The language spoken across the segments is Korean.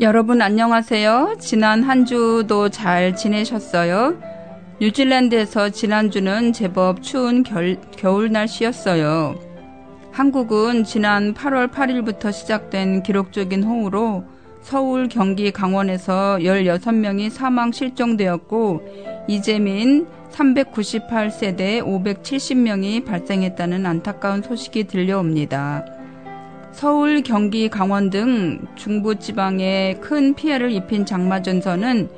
여러분 안녕하세요. 지난 한 주도 잘 지내셨어요? 뉴질랜드에서 지난주는 제법 추운 결, 겨울 날씨였어요. 한국은 지난 8월 8일부터 시작된 기록적인 호우로 서울, 경기, 강원에서 16명이 사망 실종되었고 이재민 398세대 570명이 발생했다는 안타까운 소식이 들려옵니다. 서울, 경기, 강원 등 중부 지방에 큰 피해를 입힌 장마전선은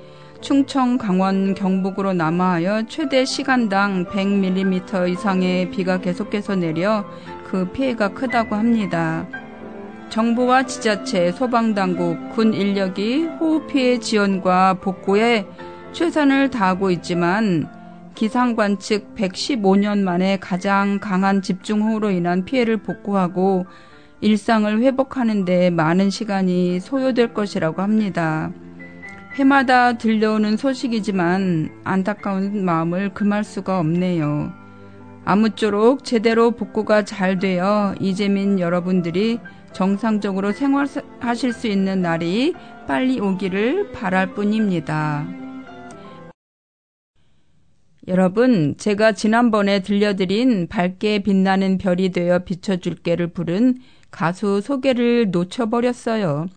충청, 강원, 경북으로 남하하여 최대 시간당 100mm 이상의 비가 계속해서 내려 그 피해가 크다고 합니다. 정부와 지자체, 소방당국, 군 인력이 호우 피해 지원과 복구에 최선을 다하고 있지만 기상 관 측 115년 만에 가장 강한 집중호우로 인한 피해를 복구하고 일상을 회복하는 데 많은 시간이 소요될 것이라고 합니다. 해마다 들려오는 소식이지만 안타까운 마음을 금할 수가 없네요. 아무쪼록 제대로 복구가 잘 되어 이재민 여러분들이 정상적으로 생활하실 수 있는 날이 빨리 오기를 바랄 뿐입니다. 여러분, 제가 지난번에 들려드린 밝게 빛나는 별이 되어 비춰줄게를 부른 가수 소개를 놓쳐버렸어요.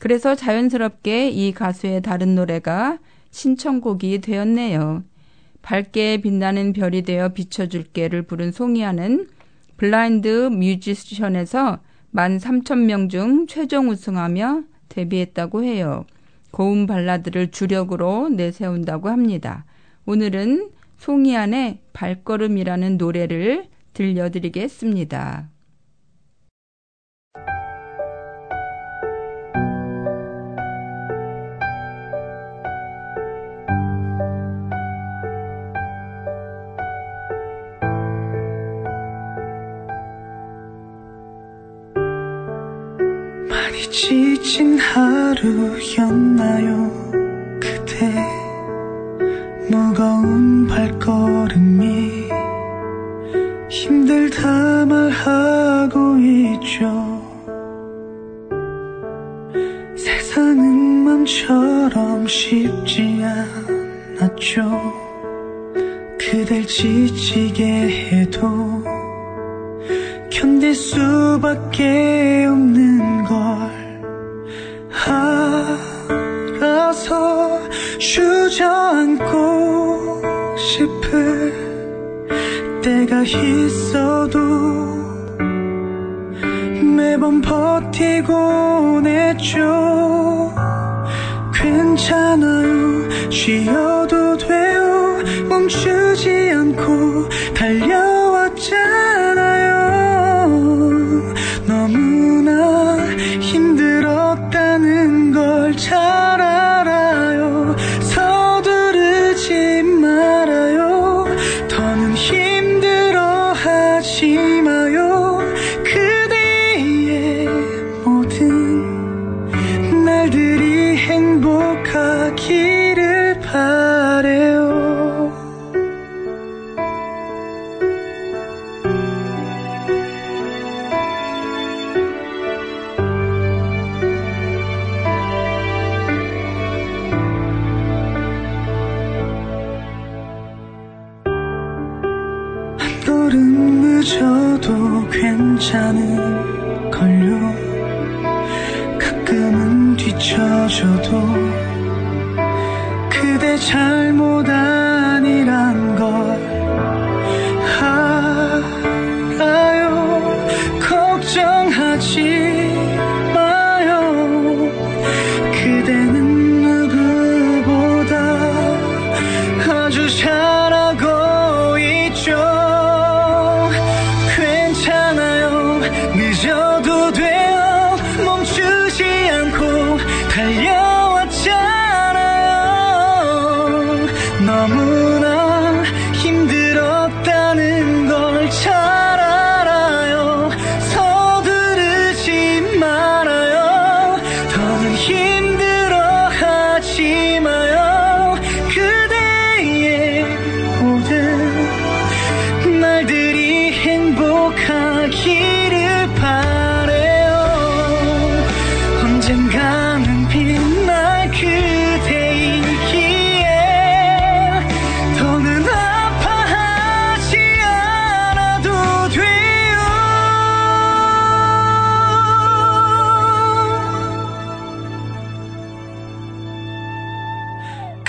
그래서 자연스럽게 이 가수의 다른 노래가 신청곡이 되었네요. 밝게 빛나는 별이 되어 비춰줄게를 부른 송이아는 블라인드 뮤지션에서 13,000명 중 최종 우승하며 데뷔했다고 해요. 고음 발라드를 주력으로 내세운다고 합니다. 오늘은 송이안의 발걸음이라는 노래를 들려드리겠습니다. 지친 하루였나요? 그대 무거운 발걸음이 힘들다 말하고 있죠. 세상은 맘처럼 쉽지 않았죠. 그댈 지치게 해도 견딜 수밖에 없는 주저앉고 싶을 때가 있어도 매번 버티곤 했죠 괜찮아요 쉬어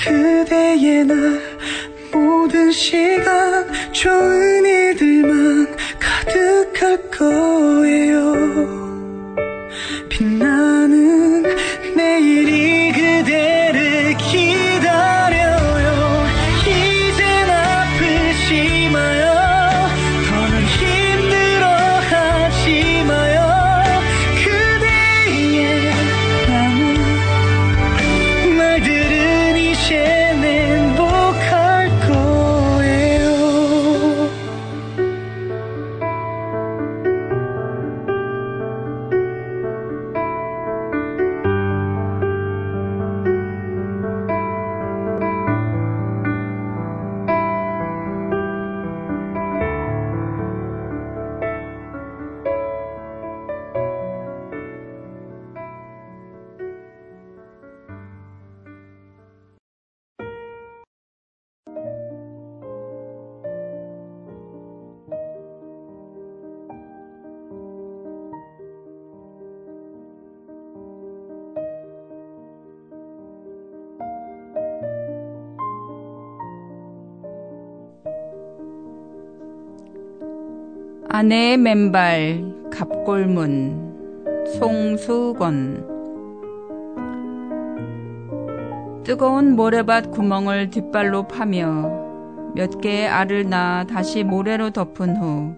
그대의 날 모든 시간 좋은 일들만 가득할 것. 아내의 맨발 갑골문 송수건 뜨거운 모래밭 구멍을 뒷발로 파며 몇 개의 알을 낳아 다시 모래로 덮은 후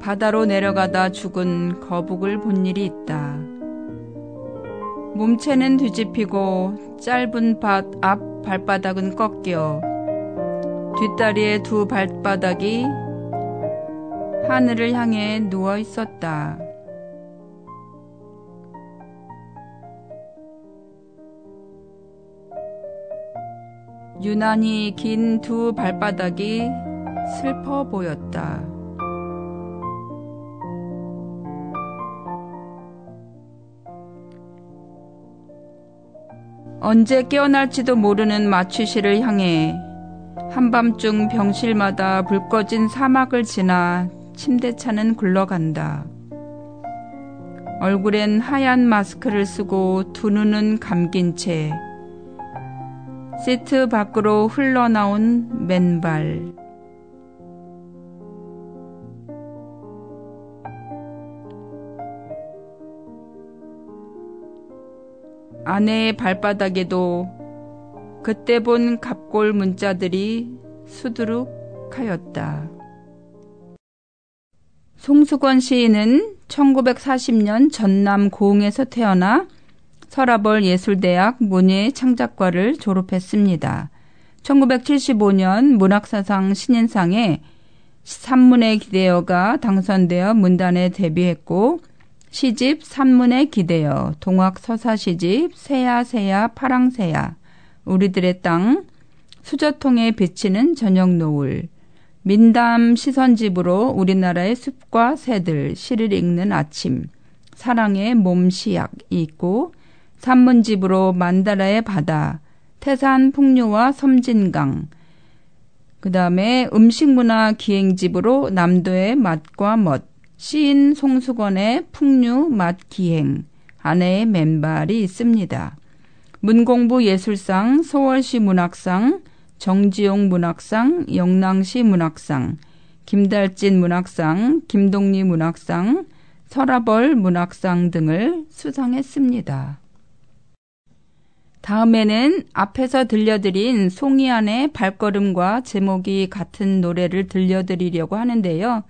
바다로 내려가다 죽은 거북을 본 일이 있다. 몸체는 뒤집히고 짧은 밭 앞 발바닥은 꺾여 뒷다리의 두 발바닥이 하늘을 향해 누워 있었다. 유난히 긴 두 발바닥이 슬퍼 보였다. 언제 깨어날지도 모르는 마취실을 향해 한밤중 병실마다 불 꺼진 사막을 지나 침대차는 굴러간다. 얼굴엔 하얀 마스크를 쓰고 두 눈은 감긴 채 시트 밖으로 흘러나온 맨발. 아내의 발바닥에도 그때 본 갑골 문자들이 수두룩하였다. 송수건 시인은 1940년 전남 고흥에서 태어나 서라벌 예술대학 문예 창작과를 졸업했습니다. 1975년 문학사상 신인상에 산문의 기대어가 당선되어 문단에 데뷔했고 시집 산문의 기대어, 동학서사 시집 새야새야 파랑새야, 우리들의 땅, 수저통에 비치는 저녁 노을, 민담 시선집으로 우리나라의 숲과 새들, 시를 읽는 아침, 사랑의 몸시약이 있고 산문집으로 만다라의 바다, 태산 풍류와 섬진강, 그 다음에 음식문화 기행집으로 남도의 맛과 멋, 시인 송수건의 풍류 맛 기행, 아내의 맨발이 있습니다. 문공부 예술상, 서울시 문학상, 정지용 문학상, 영랑시 문학상, 김달진 문학상, 김동리 문학상, 서라벌 문학상 등을 수상했습니다. 다음에는 앞에서 들려드린 송이안의 발걸음과 제목이 같은 노래를 들려드리려고 하는데요.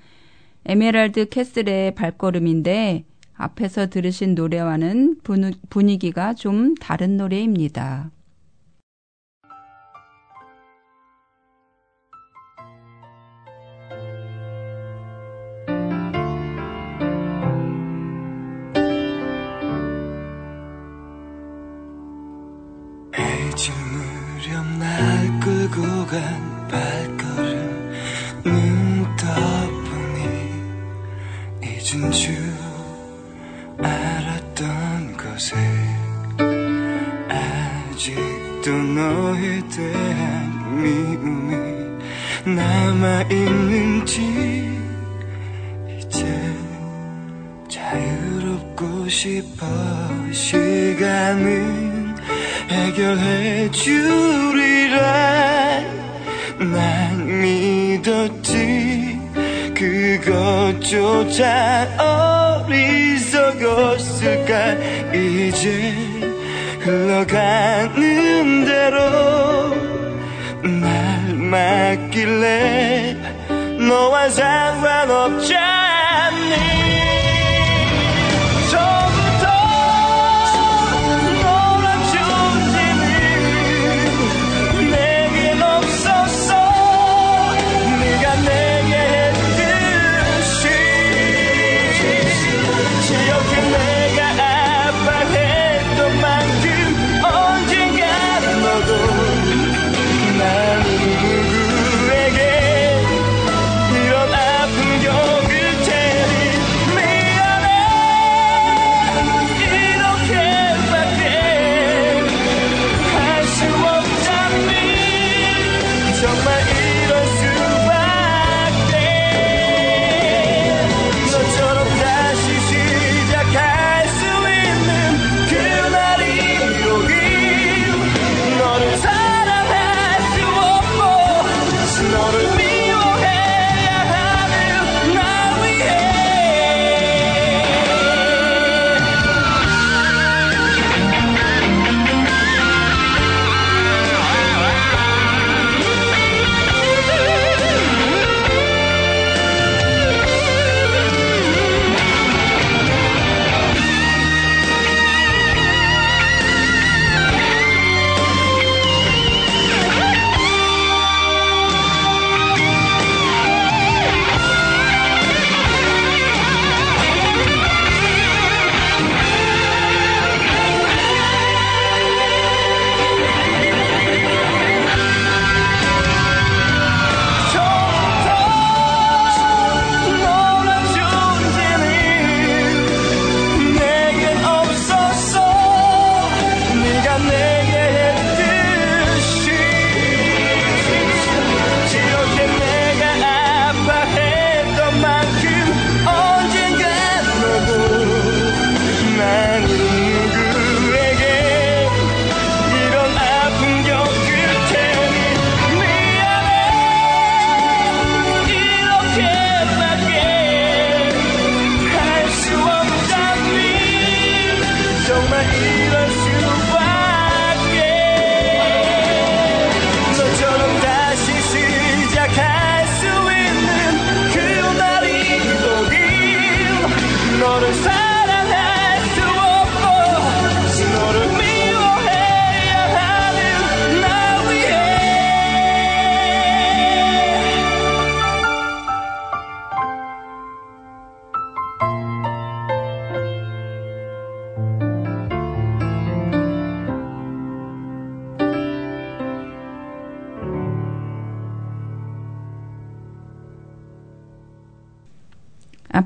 에메랄드 캐슬의 발걸음인데 앞에서 들으신 노래와는 분위기가 좀 다른 노래입니다. 간 그것조차 어리석었을까? 이제 흘러가는 대로 날 맡길래 너와 상관없잖니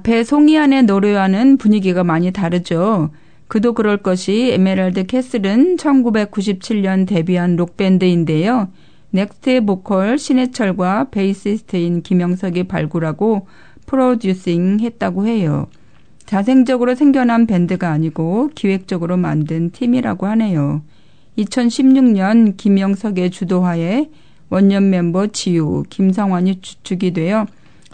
앞에 송이안의 노래와는 분위기가 많이 다르죠. 그도 그럴 것이 에메랄드 캐슬은 1997년 데뷔한 록밴드인데요. 넥스트의 보컬 신해철과 베이시스트인 김영석이 발굴하고 프로듀싱 했다고 해요. 자생적으로 생겨난 밴드가 아니고 기획적으로 만든 팀이라고 하네요. 2016년 김영석의 주도하에 원년 멤버 지우, 김상환이 주축이 되어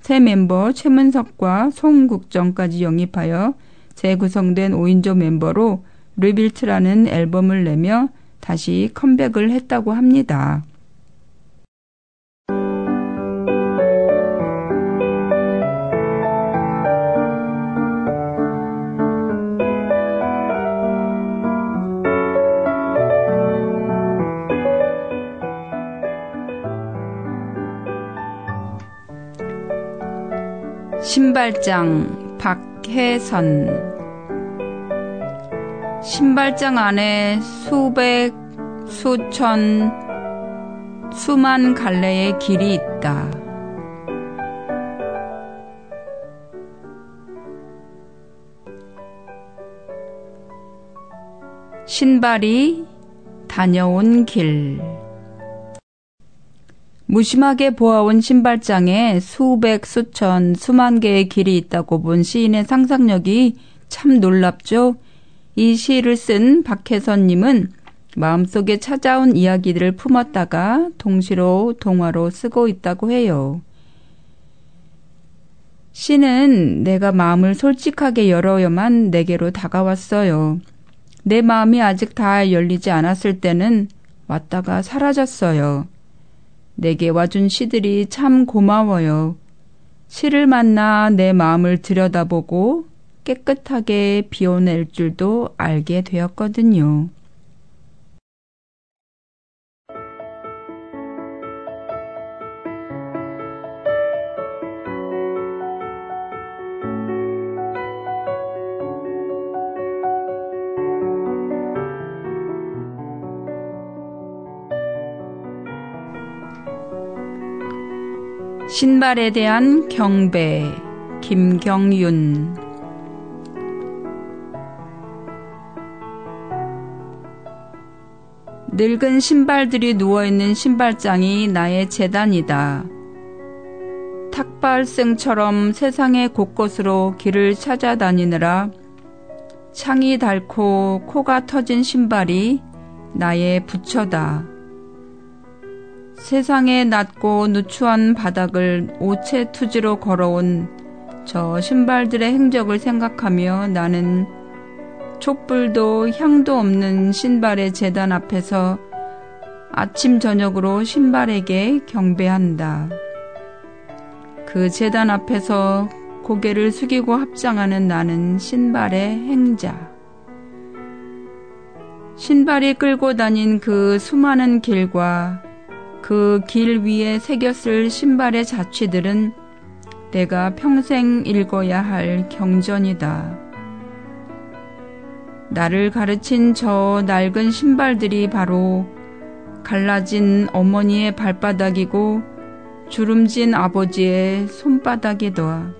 새 멤버 최문석과 송국정까지 영입하여 재구성된 5인조 멤버로 Rebuilt라는 앨범을 내며 다시 컴백을 했다고 합니다. 신발장 박혜선 신발장 안에 수백 수천 수만 갈래의 길이 있다. 신발이 다녀온 길 무심하게 보아온 신발장에 수백, 수천, 수만 개의 길이 있다고 본 시인의 상상력이 참 놀랍죠? 이 시를 쓴 박혜선님은 마음속에 찾아온 이야기들을 품었다가 동시로 동화로 쓰고 있다고 해요. 시는 내가 마음을 솔직하게 열어야만 내게로 다가왔어요. 내 마음이 아직 다 열리지 않았을 때는 왔다가 사라졌어요. 내게 와준 시들이 참 고마워요. 시를 만나 내 마음을 들여다보고 깨끗하게 비워낼 줄도 알게 되었거든요. 신발에 대한 경배 김경윤 늙은 신발들이 누워있는 신발장이 나의 재단이다. 탁발생처럼 세상의 곳곳으로 길을 찾아다니느라 창이 닳고 코가 터진 신발이 나의 부처다. 세상의 낮고 누추한 바닥을 오체 투지로 걸어온 저 신발들의 행적을 생각하며 나는 촛불도 향도 없는 신발의 재단 앞에서 아침 저녁으로 신발에게 경배한다. 그 재단 앞에서 고개를 숙이고 합장하는 나는 신발의 행자. 신발이 끌고 다닌 그 수많은 길과 그 길 위에 새겼을 신발의 자취들은 내가 평생 읽어야 할 경전이다. 나를 가르친 저 낡은 신발들이 바로 갈라진 어머니의 발바닥이고 주름진 아버지의 손바닥이다.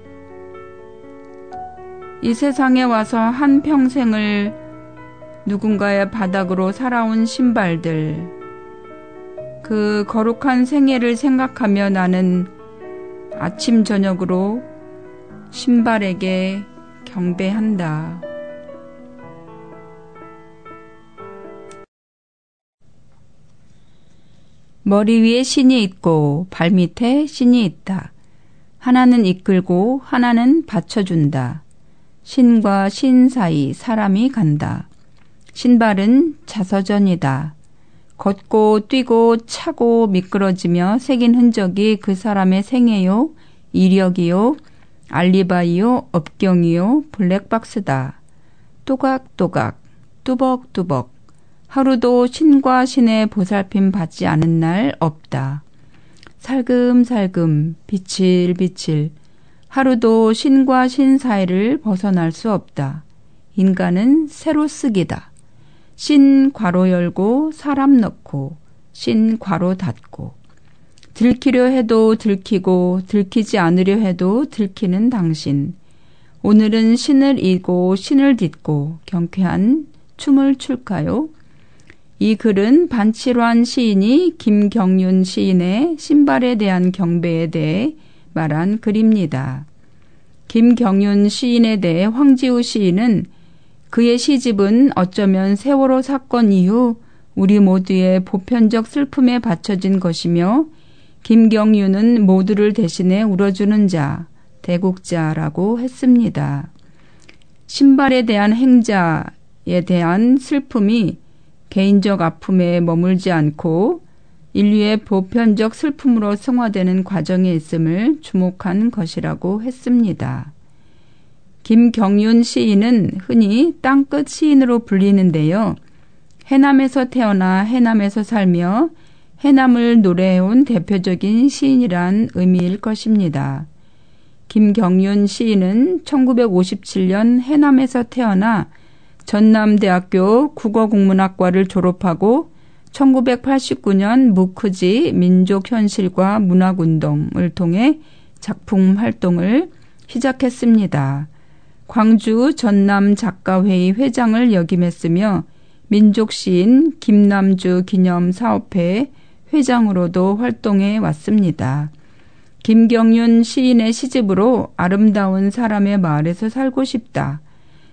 이 세상에 와서 한 평생을 누군가의 바닥으로 살아온 신발들, 그 거룩한 생애를 생각하며 나는 아침 저녁으로 신발에게 경배한다. 머리 위에 신이 있고 발 밑에 신이 있다. 하나는 이끌고 하나는 받쳐준다. 신과 신 사이 사람이 간다. 신발은 자서전이다. 걷고 뛰고 차고 미끄러지며 새긴 흔적이 그 사람의 생애요, 이력이요, 알리바이요, 업경이요, 블랙박스다. 또각또각, 뚜벅뚜벅. 하루도 신과 신의 보살핌 받지 않은 날 없다. 살금살금, 비칠비칠. 하루도 신과 신 사이를 벗어날 수 없다. 인간은 새로 쓰기다. 신 괄호 열고 사람 넣고 신 괄호 닫고 들키려 해도 들키고 들키지 않으려 해도 들키는 당신 오늘은 신을 이고 신을 딛고 경쾌한 춤을 출까요? 이 글은 반칠환 시인이 김경윤 시인의 신발에 대한 경배에 대해 말한 글입니다. 김경윤 시인에 대해 황지우 시인은 그의 시집은 어쩌면 세월호 사건 이후 우리 모두의 보편적 슬픔에 바쳐진 것이며 김경윤은 모두를 대신해 울어주는 자, 대국자라고 했습니다. 신발에 대한 행자에 대한 슬픔이 개인적 아픔에 머물지 않고 인류의 보편적 슬픔으로 승화되는 과정에 있음을 주목한 것이라고 했습니다. 김경윤 시인은 흔히 땅끝 시인으로 불리는데요. 해남에서 태어나 해남에서 살며 해남을 노래해온 대표적인 시인이란 의미일 것입니다. 김경윤 시인은 1957년 해남에서 태어나 전남대학교 국어국문학과를 졸업하고 1989년 무크지 민족현실과 문학운동을 통해 작품 활동을 시작했습니다. 광주 전남 작가회의 회장을 역임했으며 민족시인 김남주 기념사업회 회장으로도 활동해 왔습니다. 김경윤 시인의 시집으로 아름다운 사람의 마을에서 살고 싶다.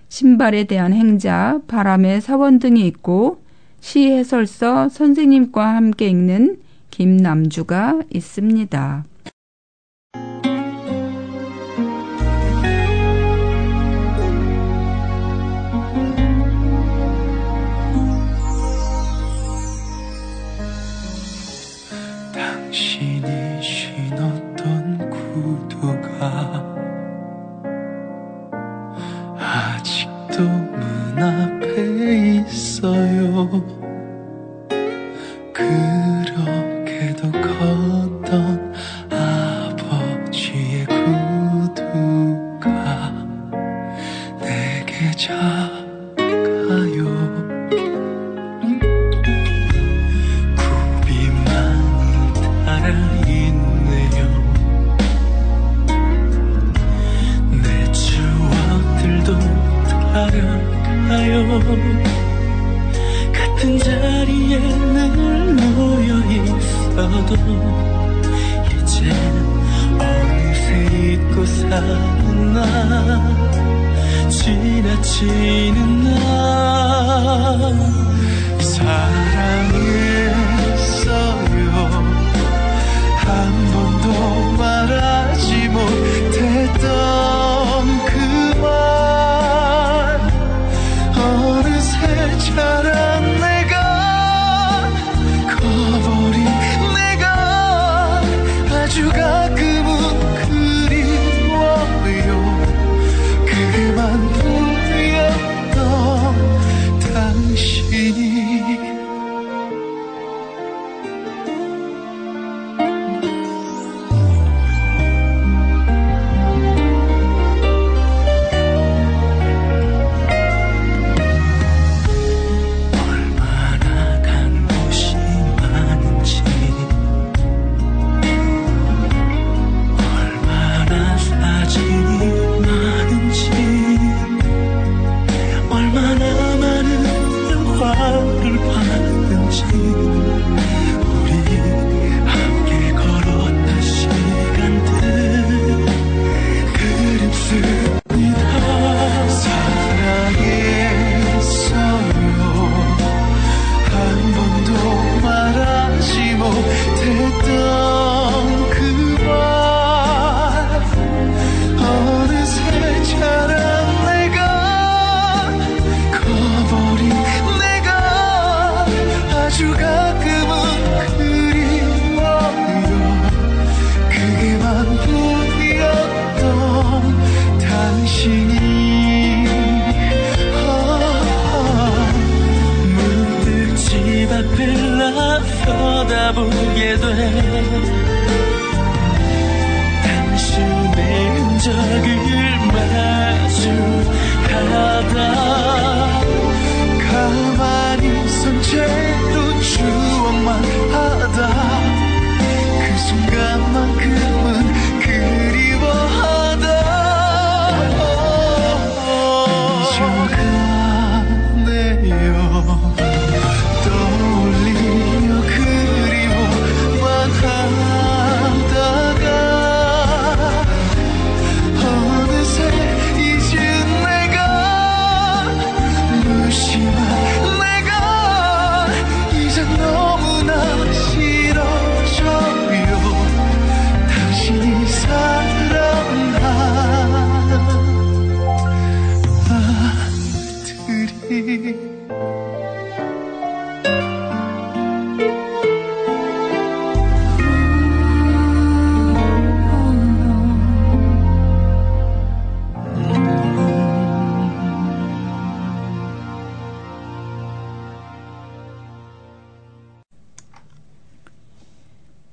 신발에 대한 행자, 바람의 사원 등이 있고 시 해설서 선생님과 함께 읽는 김남주가 있습니다. 당신이 신었던 구두가 아직도 문 앞에 있어요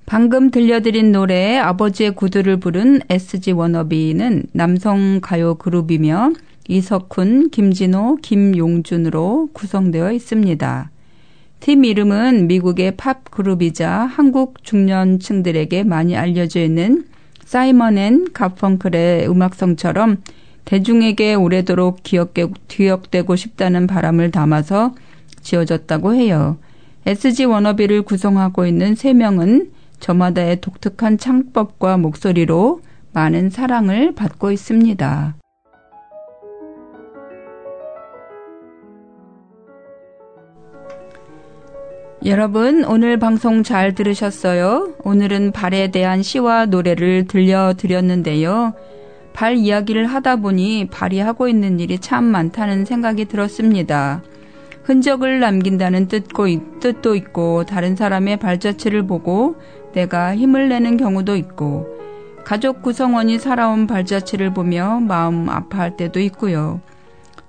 방금 들려드린 노래 아버지의 구두를 부른 SG 워너비는 남성 가요 그룹이며 이석훈, 김진호, 김용준으로 구성되어 있습니다. 팀 이름은 미국의 팝 그룹이자 한국 중년층들에게 많이 알려져 있는 사이먼 앤 가펑클의 음악성처럼 대중에게 오래도록 기억되고 싶다는 바람을 담아서 지어졌다고 해요. SG 워너비를 구성하고 있는 세 명은 저마다의 독특한 창법과 목소리로 많은 사랑을 받고 있습니다. 여러분, 오늘 방송 잘 들으셨어요? 오늘은 발에 대한 시와 노래를 들려드렸는데요. 발 이야기를 하다 보니 발이 하고 있는 일이 참 많다는 생각이 들었습니다. 흔적을 남긴다는 뜻도 있고, 다른 사람의 발자취를 보고 내가 힘을 내는 경우도 있고, 가족 구성원이 살아온 발자취를 보며 마음 아파할 때도 있고요.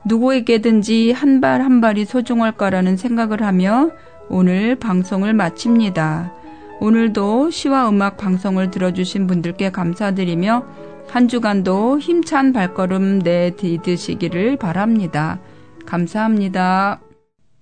누구에게든지 한 발 한 발이 소중할 거라는 생각을 하며 오늘 방송을 마칩니다. 오늘도 시와 음악 방송을 들어주신 분들께 감사드리며 한 주간도 힘찬 발걸음 내디드시기를 바랍니다. 감사합니다.